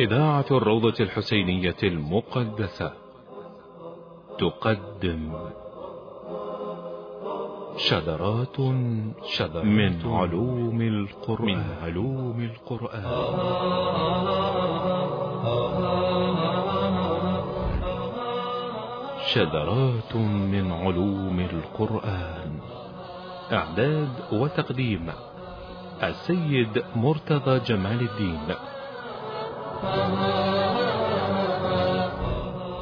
إذاعة الروضة الحسينية المقدسة. تقدم شذرات شذرات من علوم القرآن. من علوم القرآن. شذرات من علوم القرآن. إعداد وتقديم السيد مرتضى جمال الدين.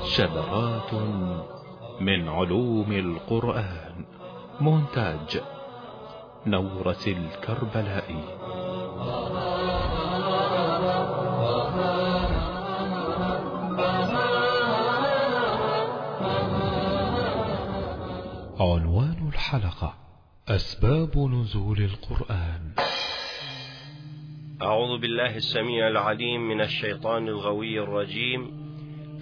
شذرات من علوم القرآن مونتاج نورة الكربلائي عنوان الحلقة أسباب نزول القرآن. أعوذ بالله السميع العليم من الشيطان الغوي الرجيم.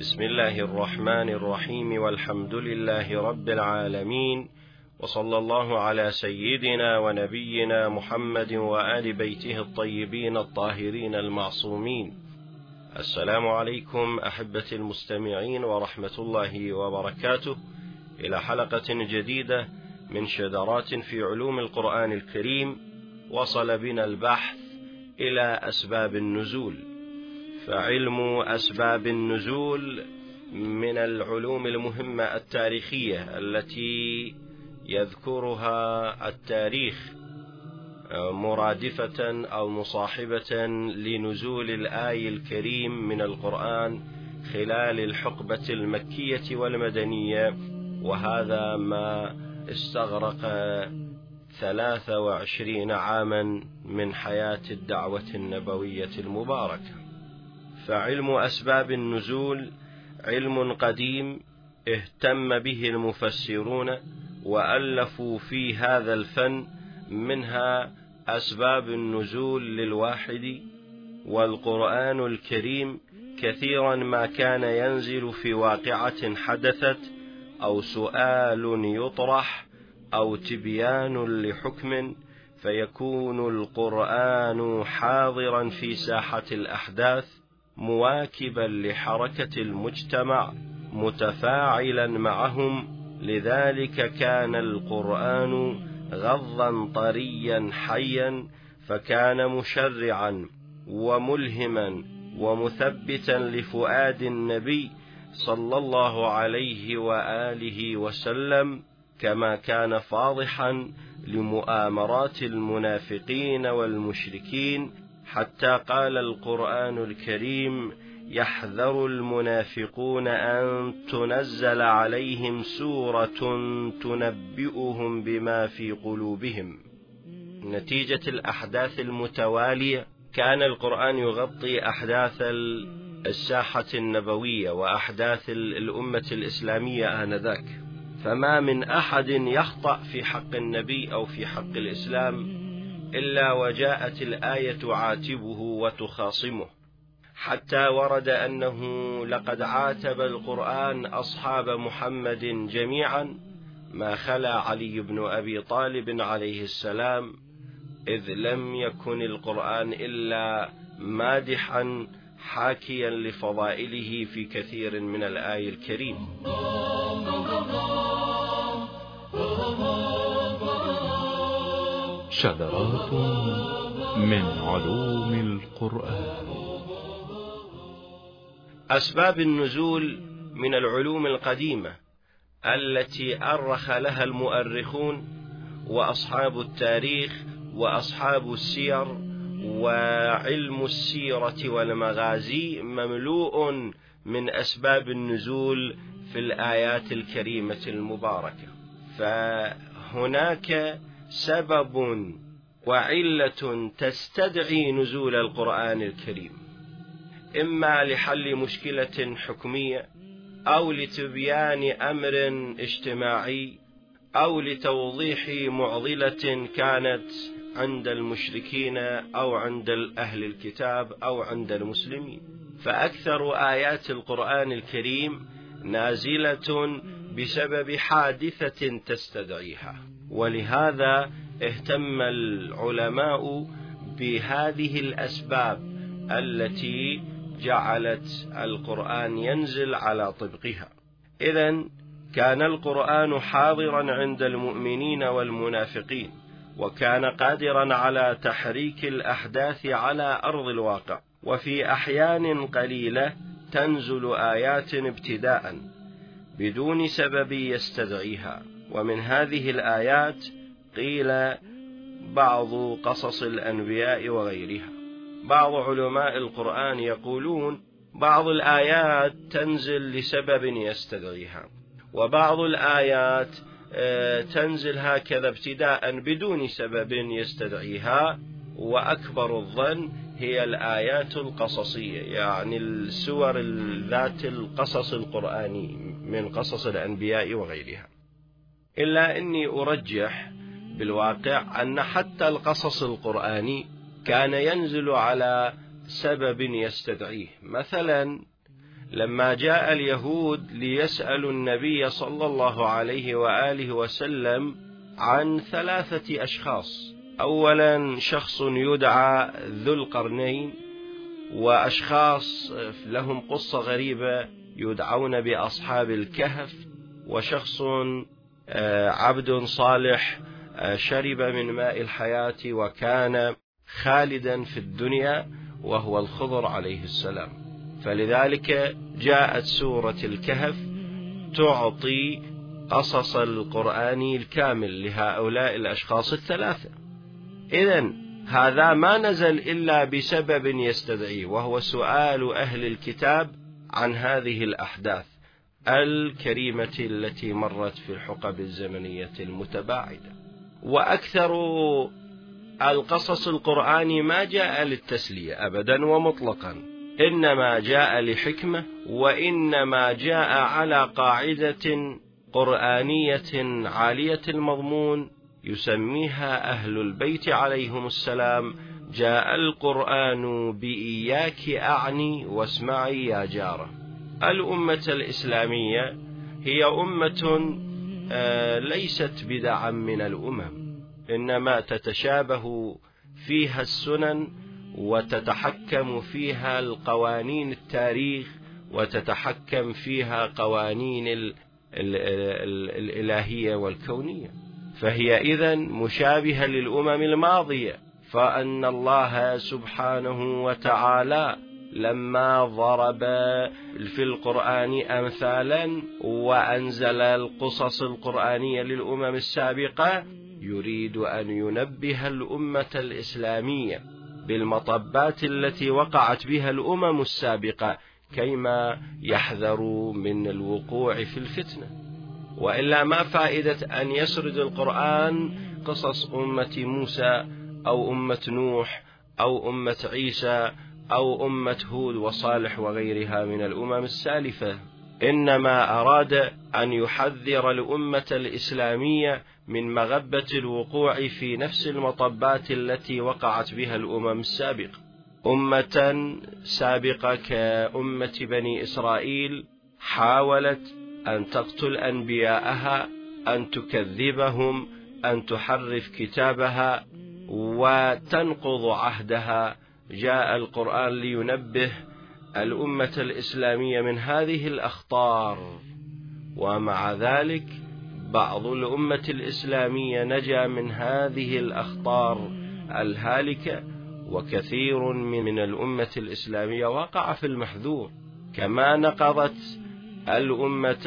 بسم الله الرحمن الرحيم. والحمد لله رب العالمين. وصلى الله على سيدنا ونبينا محمد وآل بيته الطيبين الطاهرين المعصومين. السلام عليكم أحبة المستمعين ورحمة الله وبركاته. إلى حلقة جديدة من شذرات في علوم القرآن الكريم. وصل بنا البحث إلى أسباب النزول فعلم أسباب النزول من العلوم المهمة التاريخية التي يذكرها التاريخ مرادفة أو مصاحبة لنزول الآي الكريم من القرآن خلال الحقبة المكية والمدنية وهذا ما استغرق ثلاث وعشرين عاما من حياة الدعوة النبوية المباركة. فعلم أسباب النزول علم قديم اهتم به المفسرون وألفوا في هذا الفن منها أسباب النزول للواحد والقرآن الكريم كثيرا ما كان ينزل في واقعة حدثت أو سؤال يطرح أو تبيان لحكم فيكون القرآن حاضرا في ساحة الأحداث مواكبا لحركة المجتمع متفاعلا معهم. لذلك كان القرآن غضا طريا حيا فكان مشرعا وملهما ومثبتا لفؤاد النبي صلى الله عليه وآله وسلم. كما كان فاضحا لمؤامرات المنافقين والمشركين حتى قال القرآن الكريم يحذر المنافقون أن تنزل عليهم سورة تنبئهم بما في قلوبهم. نتيجة الأحداث المتوالية كان القرآن يغطي أحداث الساحة النبوية وأحداث الأمة الإسلامية آنذاك. فما من أحد يخطأ في حق النبي أو في حق الإسلام إلا وجاءت الآية تعاتبه وتخاصمه. حتى ورد أنه لقد عاتب القرآن أصحاب محمد جميعا ما خلا علي بن أبي طالب عليه السلام إذ لم يكن القرآن إلا مادحا حاكيا لفضائله في كثير من الآي الكريم شذرات من علوم القرآن. أسباب النزول من العلوم القديمة التي أرخ لها المؤرخون وأصحاب التاريخ وأصحاب السير وعلم السيرة والمغازي مملوء من أسباب النزول في الآيات الكريمة المباركة. فهناك سبب وعلة تستدعي نزول القرآن الكريم. إما لحل مشكلة حكمية أو لتبيان أمر اجتماعي أو لتوضيح معضلة كانت عند المشركين أو عند أهل الكتاب أو عند المسلمين. فأكثر آيات القرآن الكريم نازلة بسبب حادثة تستدعيها. ولهذا اهتم العلماء بهذه الأسباب التي جعلت القرآن ينزل على طبقها. إذا كان القرآن حاضرا عند المؤمنين والمنافقين وكان قادرا على تحريك الأحداث على أرض الواقع. وفي أحيان قليلة تنزل آيات ابتداء بدون سبب يستدعيها. ومن هذه الآيات قيل بعض قصص الأنبياء وغيرها. بعض علماء القرآن يقولون بعض الآيات تنزل لسبب يستدعيها وبعض الآيات آه، تنزل هكذا ابتداء بدون سبب يستدعيها وأكبر الظن هي الآيات القصصية يعني السور ذات القصص القرآني من قصص الأنبياء وغيرها. إلا أني أرجح بالواقع أن حتى القصص القرآني كان ينزل على سبب يستدعيه. مثلا لما جاء اليهود ليسألوا النبي صلى الله عليه وآله وسلم عن ثلاثة أشخاص. أولا شخص يدعى ذو القرنين وأشخاص لهم قصة غريبة يدعون بأصحاب الكهف وشخص عبد صالح آه، شرب من ماء الحياة وكان خالدا في الدنيا وهو الخضر عليه السلام. فلذلك جاءت سورة الكهف تعطي قصص القرآن الكامل لهؤلاء الأشخاص الثلاثة. إذا هذا ما نزل إلا بسبب يستدعيه وهو سؤال أهل الكتاب عن هذه الأحداث. الكريمة التي مرت في الحقب الزمنية المتباعدة. وأكثر القصص القرآني ما جاء للتسلية أبدا ومطلقا. إنما جاء لحكمة وإنما جاء على قاعدة قرآنية عالية المضمون. يسميها أهل البيت عليهم السلام. جاء القرآن بإياك أعني واسمعي يا جارة. الأمة الإسلامية هي أمة آه، ليست بدعا من الأمم إنما تتشابه فيها السنن وتتحكم فيها القوانين التاريخ وتتحكم فيها قوانين ال ال ال الإلهية والكونية. فهي إذا مشابهة للأمم الماضية فأن الله سبحانه وتعالى لما ضرب في القرآن أمثالا وأنزل القصص القرآنية للأمم السابقة يريد أن ينبه الأمة الإسلامية بالمطبات التي وقعت بها الأمم السابقة كيما يحذروا من الوقوع في الفتنة. وإلا ما فائدة أن يسرد القرآن قصص أمة موسى أو أمة نوح أو أمة عيسى أو أمة هود وصالح وغيرها من الأمم السالفة. إنما أراد أن يحذر الأمة الإسلامية من مغبة الوقوع في نفس المطبات التي وقعت بها الأمم السابقة أمة سابقة كأمة بني إسرائيل حاولت أن تقتل أنبياءها أن تكذبهم أن تحرف كتابها وتنقض عهدها جاء القرآن لينبه الأمة الإسلامية من هذه الأخطار. ومع ذلك بعض الأمة الإسلامية نجا من هذه الأخطار الهالكة وكثير من الأمة الإسلامية وقع في المحذور. كما نقضت الأمة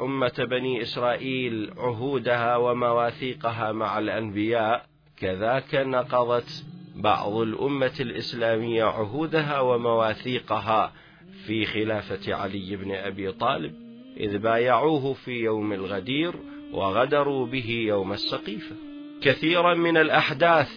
أمة بني إسرائيل عهودها ومواثيقها مع الأنبياء كذاك نقضت بعض الأمة الإسلامية عهودها ومواثيقها في خلافة علي بن أبي طالب إذ بايعوه في يوم الغدير وغدروا به يوم السقيفة. كثيرا من الأحداث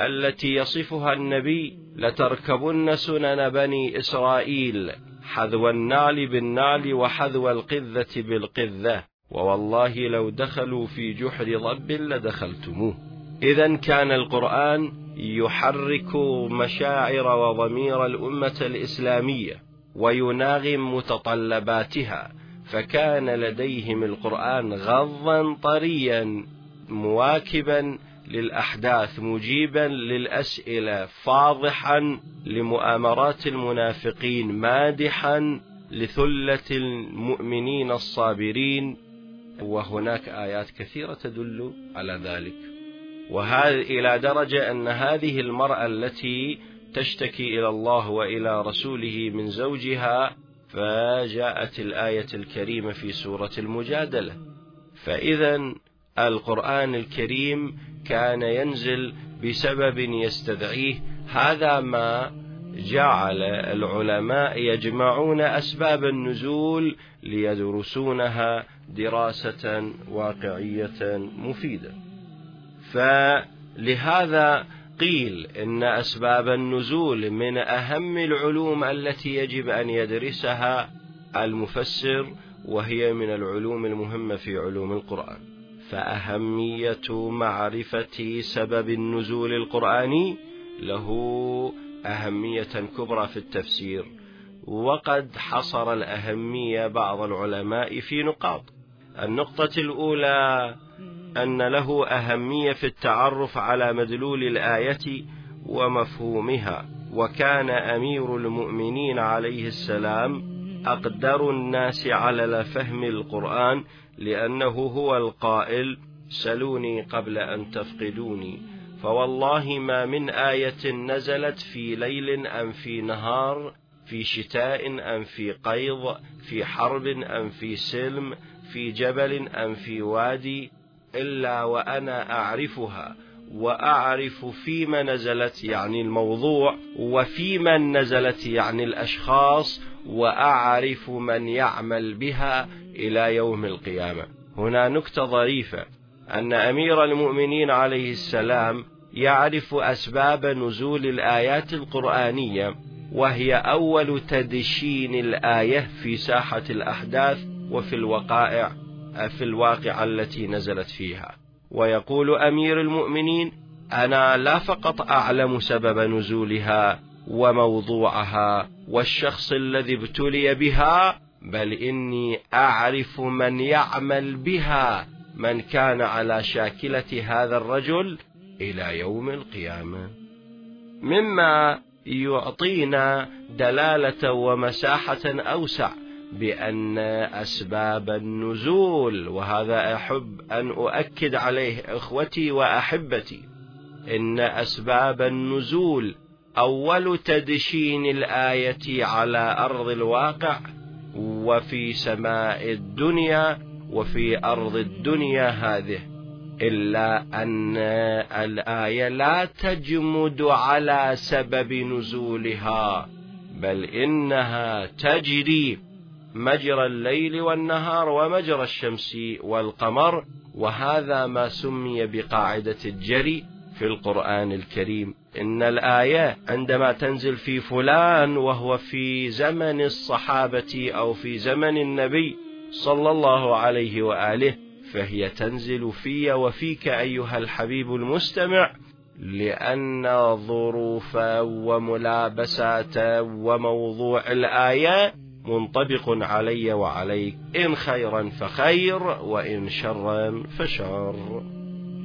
التي يصفها النبي لتركبن سنن بني إسرائيل حذو النعل بالنعل وحذو القذة بالقذة ووالله لو دخلوا في جحر ضب لدخلتموه. إذا كان القرآن يحرك مشاعر وضمير الأمة الإسلامية ويناغم متطلباتها فكان لديهم القرآن غضا طريا مواكبا للأحداث مجيبا للأسئلة فاضحا لمؤامرات المنافقين مادحا لثلة المؤمنين الصابرين. وهناك آيات كثيرة تدل على ذلك. وهذا إلى درجة أن هذه المرأة التي تشتكي إلى الله وإلى رسوله من زوجها فجاءت الآية الكريمة في سورة المجادلة. فإذا القرآن الكريم كان ينزل بسبب يستدعيه. هذا ما جعل العلماء يجمعون أسباب النزول ليدرسونها دراسة واقعية مفيدة. فلهذا قيل إن أسباب النزول من أهم العلوم التي يجب أن يدرسها المفسر وهي من العلوم المهمة في علوم القرآن. فأهمية معرفة سبب النزول القرآني له أهمية كبرى في التفسير وقد حصر الأهمية بعض العلماء في نقاط. النقطة الأولى أن له أهمية في التعرف على مدلول الآية ومفهومها. وكان أمير المؤمنين عليه السلام أقدر الناس على فهم القرآن لأنه هو القائل سلوني قبل أن تفقدوني فوالله ما من آية نزلت في ليل أم في نهار في شتاء أم في قيض في حرب أم في سلم في جبل أم في وادي إلا وأنا أعرفها وأعرف فيما نزلت يعني الموضوع وفي من نزلت يعني الأشخاص وأعرف من يعمل بها إلى يوم القيامة. هنا نكتة ظريفة أن أمير المؤمنين عليه السلام يعرف أسباب نزول الآيات القرآنية وهي أول تدشين الآية في ساحة الأحداث وفي الوقائع. في الواقعة التي نزلت فيها. ويقول أمير المؤمنين أنا لا فقط أعلم سبب نزولها وموضوعها والشخص الذي ابتلي بها بل إني أعرف من يعمل بها من كان على شاكلة هذا الرجل إلى يوم القيامة. مما يعطينا دلالة ومساحة أوسع بأن أسباب النزول وهذا أحب أن أؤكد عليه إخوتي وأحبتي إن أسباب النزول أول تدشين الآية على أرض الواقع وفي سماء الدنيا وفي أرض الدنيا هذه إلا أن الآية لا تجمد على سبب نزولها بل إنها تجري مجرى الليل والنهار ومجرى الشمس والقمر وهذا ما سمي بقاعدة الجري في القرآن الكريم. إن الآية عندما تنزل في فلان وهو في زمن الصحابة أو في زمن النبي صلى الله عليه وآله فهي تنزل في وفيك أيها الحبيب المستمع لأن ظروف وملابسات وموضوع الآية منطبق علي وعليك إن خيرا فخير وإن شرا فشر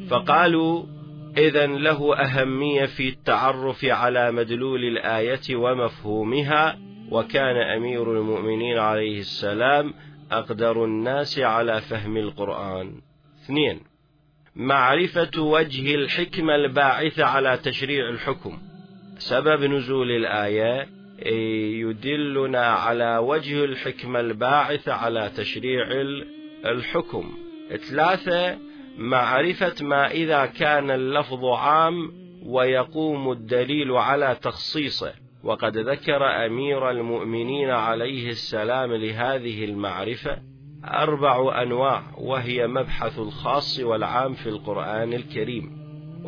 فقالوا إذا له أهمية في التعرف على مدلول الآية ومفهومها وكان أمير المؤمنين عليه السلام أقدر الناس على فهم القرآن. اثنين معرفة وجه الحكمة الباعثة على تشريع الحكم. سبب نزول الآية يدلنا على وجه الحكمة الباعثة على تشريع الحكم. ثلاثة معرفة ما إذا كان اللفظ عام ويقوم الدليل على تخصيصه. وقد ذكر أمير المؤمنين عليه السلام لهذه المعرفة أربع أنواع وهي مبحث الخاص والعام في القرآن الكريم.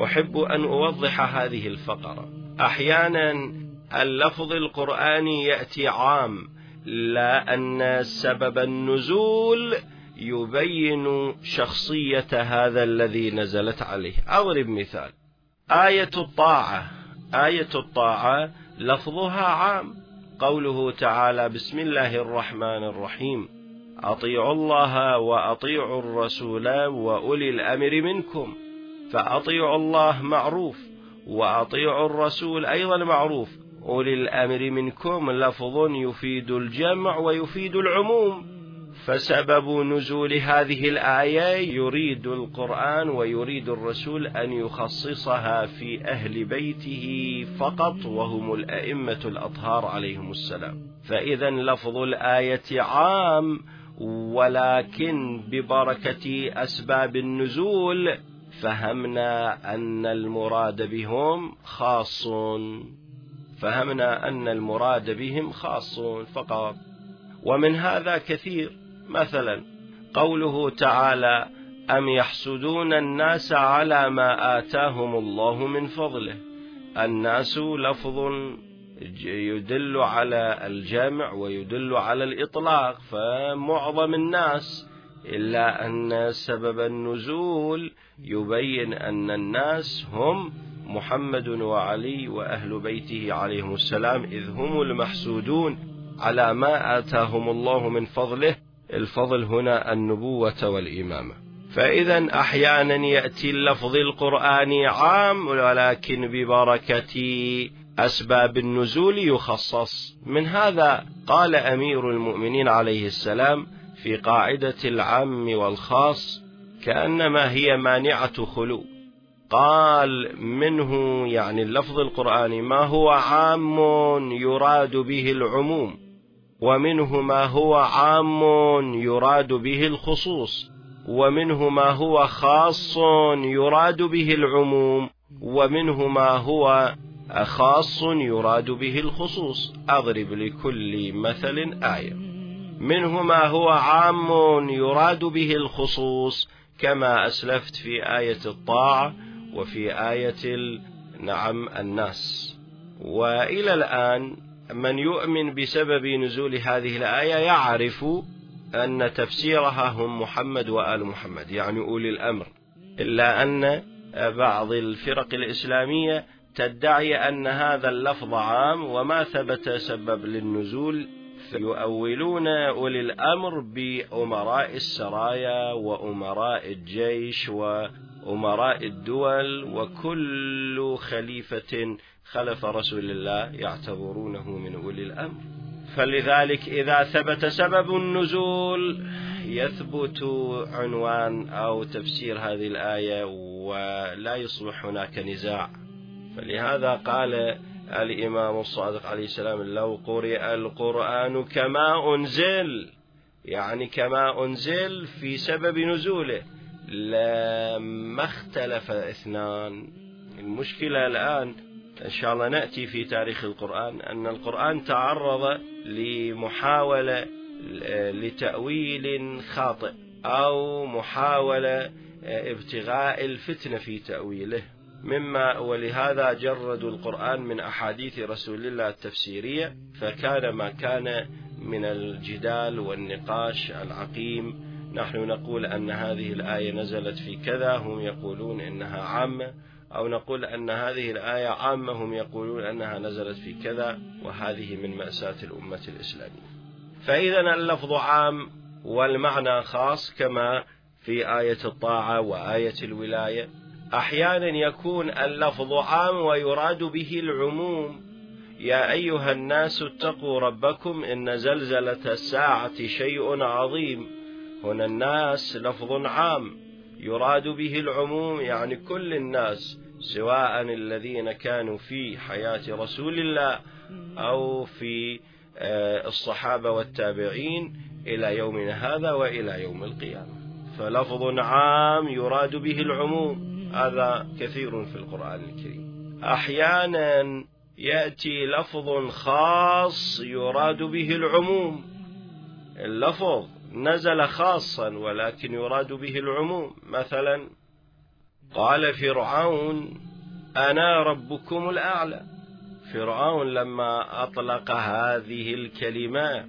أحب أن أوضح هذه الفقرة. أحيانا اللفظ القرآني يأتي عام لا أن سبب النزول يبين شخصية هذا الذي نزلت عليه. أضرب مثال. آية الطاعة. آية الطاعة لفظها عام. قوله تعالى بسم الله الرحمن الرحيم. أطيعوا الله وأطيعوا الرسول وأولي الأمر منكم. فأطيعوا الله معروف وأطيعوا الرسول أيضا معروف. أولي الأمر منكم لفظ يفيد الجمع ويفيد العموم. فسبب نزول هذه الآية يريد القرآن ويريد الرسول أن يخصصها في أهل بيته فقط وهم الأئمة الأطهار عليهم السلام. فإذا لفظ الآية عام ولكن ببركة أسباب النزول فهمنا أن المراد بهم خاص. فهمنا أن المراد بهم خاص فقط. ومن هذا كثير. مثلا قوله تعالى أم يحسدون الناس على ما آتاهم الله من فضله. الناس لفظ يدل على الجمع ويدل على الإطلاق فمعظم الناس إلا أن سبب النزول يبين أن الناس هم محمد وعلي وأهل بيته عليهم السلام إذ هم المحسودون على ما آتاهم الله من فضله الفضل هنا النبوة والإمامة. فإذا أحيانا يأتي اللفظ القرآني عام ولكن ببركة أسباب النزول يخصص. من هذا قال أمير المؤمنين عليه السلام في قاعدة العام والخاص كأنما هي مانعة خلو. قال منه يعني اللفظ القرآني ما هو عام يراد به العموم ومنه ما هو عام يراد به الخصوص ومنه ما هو خاص يراد به العموم ومنه ما هو خاص يراد به الخصوص. أضرب لكل مثل آية. منه ما هو عام يراد به الخصوص كما أسلفت في آية الطاعة وفي آية نعم الناس. وإلى الآن من يؤمن بسبب نزول هذه الآية يعرف أن تفسيرها هم محمد وآل محمد يعني أولي الأمر. إلا أن بعض الفرق الإسلامية تدعي أن هذا اللفظ عام وما ثبت سبب للنزول فيؤولون أولي الأمر بأمراء السرايا وأمراء الجيش وأمراء الدول وكل خليفة خلف رسول الله يعتبرونه من أولي الأمر. فلذلك إذا ثبت سبب النزول يثبت عنوان أو تفسير هذه الآية ولا يصبح هناك نزاع. فلهذا قال الإمام الصادق عليه السلام لو قرئ القرآن كما أنزل يعني كما أنزل في سبب نزوله. لما اختلف اثنان المشكلة الآن إن شاء الله نأتي في تاريخ القرآن أن القرآن تعرض لمحاولة لتأويل خاطئ أو محاولة ابتغاء الفتنة في تأويله. مما ولهذا جردوا القرآن من أحاديث رسول الله التفسيرية فكان ما كان من الجدال والنقاش العقيم نحن نقول أن هذه الآية نزلت في كذا هم يقولون إنها عامة أو نقول أن هذه الآية عامة هم يقولون أنها نزلت في كذا وهذه من مأساة الأمة الإسلامية. فإذا اللفظ عام والمعنى خاص كما في آية الطاعة وآية الولاية أحيانا يكون اللفظ عام ويراد به العموم. يا أيها الناس اتقوا ربكم إن زلزلة الساعة شيء عظيم. هنا الناس لفظ عام يراد به العموم يعني كل الناس سواء الذين كانوا في حياة رسول الله أو في آه، الصحابة والتابعين إلى يومنا هذا وإلى يوم القيامة. فلفظ عام يراد به العموم. هذا كثير في القرآن الكريم. أحيانا يأتي لفظ خاص يراد به العموم. اللفظ نزل خاصا ولكن يراد به العموم. مثلا قال فرعون أنا ربكم الأعلى. فرعون لما أطلق هذه الكلمة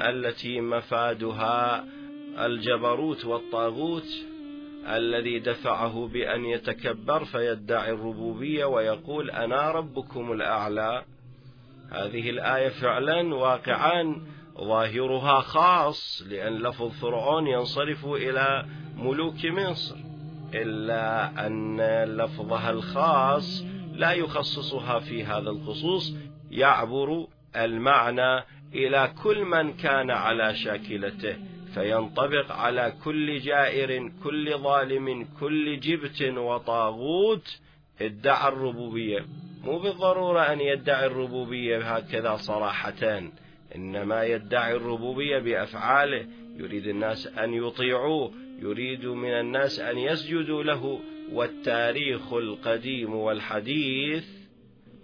التي مفادها الجبروت والطاغوت الذي دفعه بأن يتكبر فيدعي الربوبية ويقول أنا ربكم الأعلى. هذه الآية فعلا واقعا ظاهرها خاص لأن لفظ فرعون ينصرف إلى ملوك مصر إلا أن لفظها الخاص لا يخصصها في هذا الخصوص يعبر المعنى إلى كل من كان على شاكلته فينطبق على كل جائر كل ظالم كل جبت وطاغوت ادعى الربوبية. مو بالضرورة أن يدعي الربوبية هكذا صراحة إنما يدعي الربوبية بأفعاله يريد الناس أن يطيعوه يريد من الناس أن يسجدوا له. والتاريخ القديم والحديث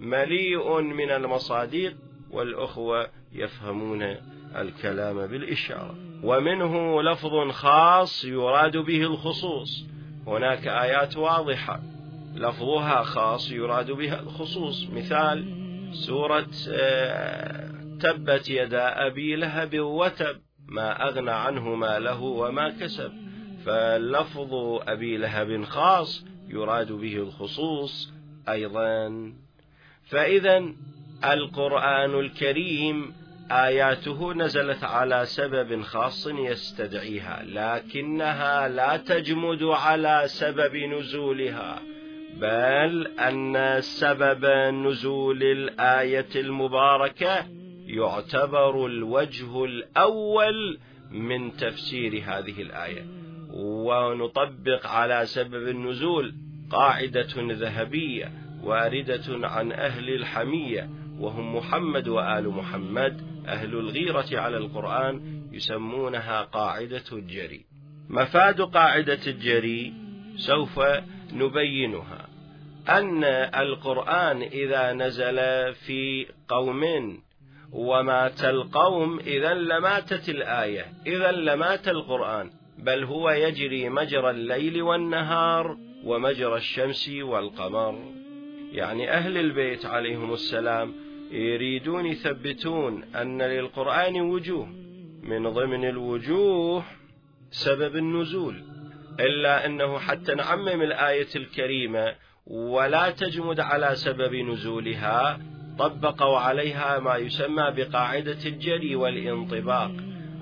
مليء من المصادق والأخوة يفهمون الكلام بالإشارة. ومنه لفظ خاص يراد به الخصوص. هناك آيات واضحة لفظها خاص يراد بها الخصوص. مثال سورة آه، تبت يدا أبي لهب وتب. ما أغنى عنه ماله وما كسب. فلفظ أبي لهب خاص يراد به الخصوص أيضا. فإذا القرآن الكريم آياته نزلت على سبب خاص يستدعيها لكنها لا تجمد على سبب نزولها بل أن سبب نزول الآية المباركة يعتبر الوجه الأول من تفسير هذه الآية. ونطبق على سبب النزول قاعدة ذهبية واردة عن أهل الحمية وهم محمد وآل محمد أهل الغيرة على القرآن يسمونها قاعدة الجري. مفاد قاعدة الجري سوف نبينها. أن القرآن إذا نزل في قوم ومات القوم إذا لماتت الآية إذا لمات القرآن بل هو يجري مجرى الليل والنهار ومجرى الشمس والقمر. يعني أهل البيت عليهم السلام يريدون يثبتون أن للقرآن وجوه من ضمن الوجوه سبب النزول إلا أنه حتى نعمم الآية الكريمة ولا تجمد على سبب نزولها طبقوا عليها ما يسمى بقاعدة الجري والانطباق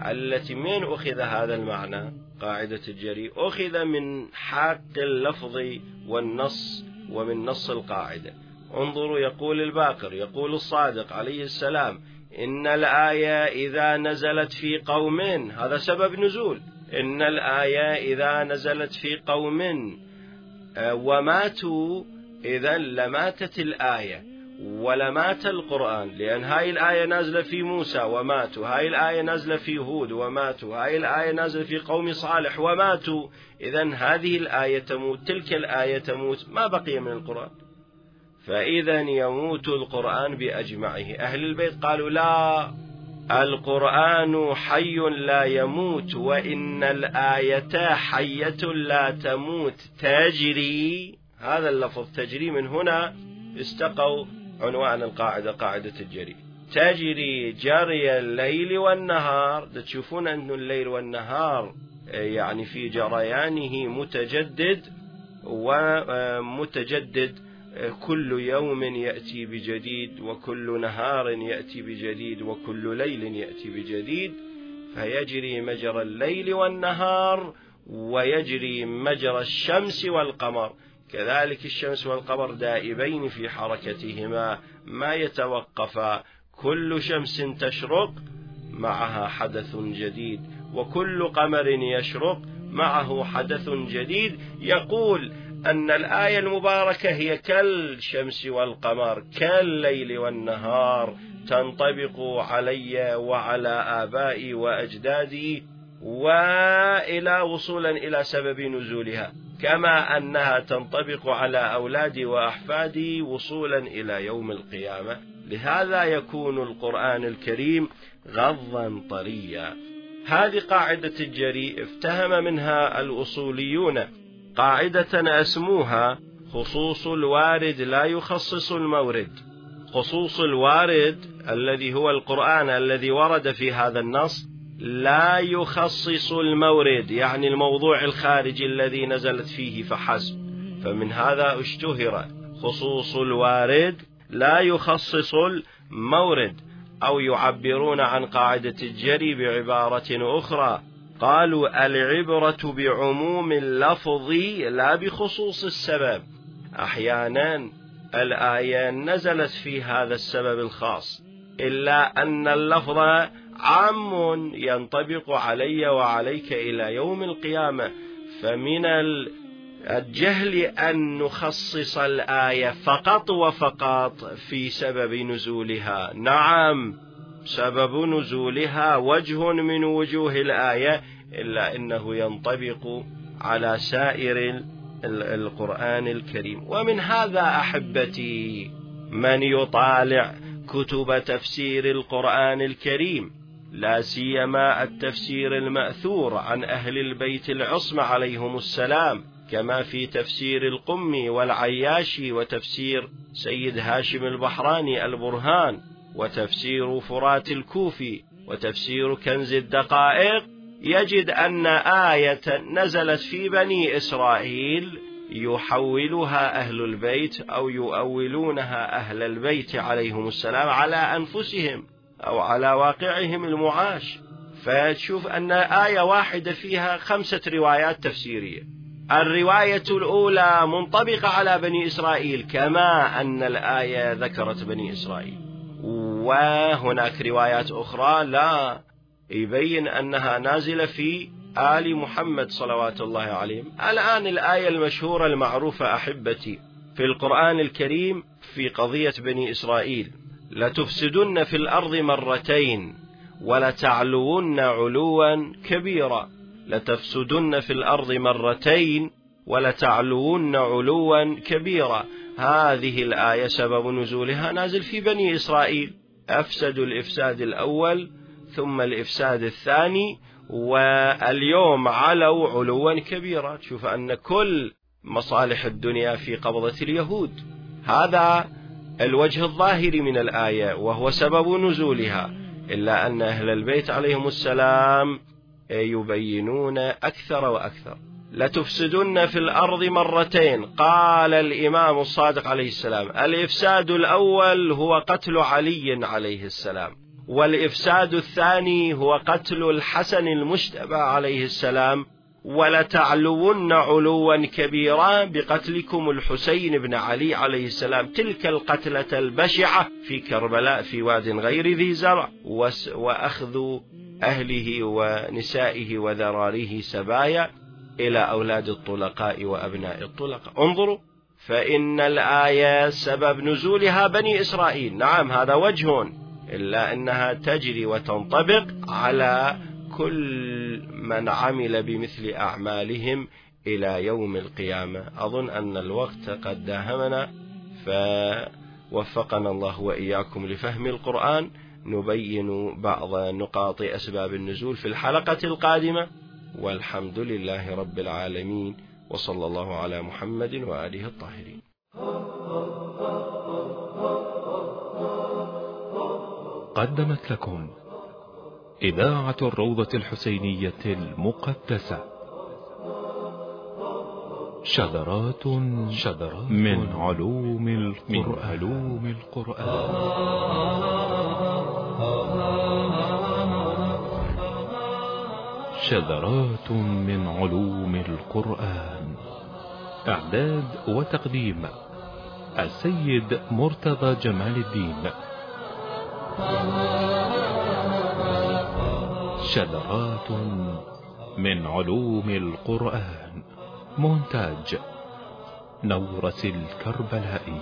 التي من أخذ هذا المعنى؟ قاعدة الجري. أخذ من حق اللفظ والنص ومن نص القاعدة. انظروا يقول الباقر يقول الصادق عليه السلام إن الآية إذا نزلت في قوم هذا سبب نزول. إن الآية إذا نزلت في قوم آه، وماتوا إذا لماتت الآية. ولمات القرآن لأن هاي الآية نازلة في موسى وماتوا هاي الآية نازلة في هود وماتوا هاي الآية نازلة في قوم صالح وماتوا. إذا هذه الآية تموت تلك الآية تموت ما بقي من القرآن. فإذا يموت القرآن بأجمعه. أهل البيت قالوا لا القرآن حي لا يموت وإن الآية حية لا تموت. تجري هذا اللفظ تجري من هنا استقوا. عنوان القاعدة قاعدة الجري. تجري جري الليل والنهار. تشوفون أن الليل والنهار يعني في جريانه متجدد ومتجدد كل يوم يأتي بجديد وكل نهار يأتي بجديد وكل ليل يأتي بجديد. فيجري مجرى الليل والنهار ويجري مجرى الشمس والقمر. كذلك الشمس والقمر دائبين في حركتهما ما يتوقفا كل شمس تشرق معها حدث جديد. وكل قمر يشرق معه حدث جديد. يقول أن الآية المباركة هي كالشمس والقمر كالليل والنهار. تنطبق علي وعلى آبائي وأجدادي وإلى وصولا إلى سبب نزولها. كما أنها تنطبق على أولادي وأحفادي وصولا إلى يوم القيامة. لهذا يكون القرآن الكريم غضا طريا. هذه قاعدة الجري افتهم منها الأصوليون. قاعدة أسموها خصوص الوارد لا يخصص المورد. خصوص الوارد الذي هو القرآن الذي ورد في هذا النص لا يخصص المورد يعني الموضوع الخارجي الذي نزلت فيه فحسب. فمن هذا اشتهر خصوص الوارد. لا يخصص المورد أو يعبرون عن قاعدة الجري بعبارة أخرى. قالوا العبرة بعموم اللفظ لا بخصوص السبب. أحيانا الآية نزلت في هذا السبب الخاص إلا أن اللفظ عام ينطبق علي وعليك إلى يوم القيامة فمن الجهل أن نخصص الآية فقط وفقط في سبب نزولها. نعم سبب نزولها وجه من وجوه الآية إلا أنه ينطبق على سائر القرآن الكريم. ومن هذا أحبتي من يطالع كتب تفسير القرآن الكريم. لا سيما التفسير المأثور عن أهل البيت العصمة عليهم السلام كما في تفسير القمي والعياشي وتفسير سيد هاشم البحراني البرهان وتفسير فرات الكوفي وتفسير كنز الدقائق يجد أن آية نزلت في بني إسرائيل يحولها أهل البيت أو يؤولونها أهل البيت عليهم السلام على أنفسهم. أو على واقعهم المعاش. فتشوف أن آية واحدة فيها خمسة روايات تفسيرية. الرواية الأولى منطبقة على بني إسرائيل كما أن الآية ذكرت بني إسرائيل. وهناك روايات أخرى لا يبين أنها نازلة في آل محمد صلوات الله عليهم. الآن الآية المشهورة المعروفة أحبتي في القرآن الكريم في قضية بني إسرائيل. لتفسدن في الأرض مرتين ولتعلون علوا كبيرا. لتفسدن في الأرض مرتين ولتعلون علوا كبيرا. هذه الآية سبب نزولها نازل في بني إسرائيل. أفسدوا الإفساد الأول ثم الإفساد الثاني واليوم علوا علوا كبيرا. تشوف أن كل مصالح الدنيا في قبضة اليهود. هذا الوجه الظاهر من الآية وهو سبب نزولها إلا أن أهل البيت عليهم السلام يبينون أكثر وأكثر. لتفسدن في الأرض مرتين قال الإمام الصادق عليه السلام. الإفساد الأول هو قتل علي عليه السلام. والإفساد الثاني هو قتل الحسن المجتبى عليه السلام. ولتعلون علوا كبيرا بقتلكم الحسين بن علي عليه السلام. تلك القتلة البشعة في كربلاء في واد غير ذي زرع وأخذ أهله ونسائه وذراريه سبايا إلى أولاد الطلقاء وأبناء الطلقاء انظروا فإن الآية سبب نزولها بني إسرائيل. نعم هذا وجه إلا أنها تجري وتنطبق على كل من عمل بمثل أعمالهم إلى يوم القيامة. أظن أن الوقت قد داهمنا فوفقنا الله وإياكم لفهم القرآن. نبين بعض نقاط أسباب النزول في الحلقة القادمة. والحمد لله رب العالمين وصلى الله على محمد وآله الطاهرين. قدمت لكم إذاعة الروضة الحسينية المقدسة. شذرات شذرات من علوم القرآن, من علوم القرآن. شذرات من علوم القرآن. إعداد وتقديم السيد مرتضى جمال الدين. شذرات من علوم القرآن. مونتاج نورس الكربلائي.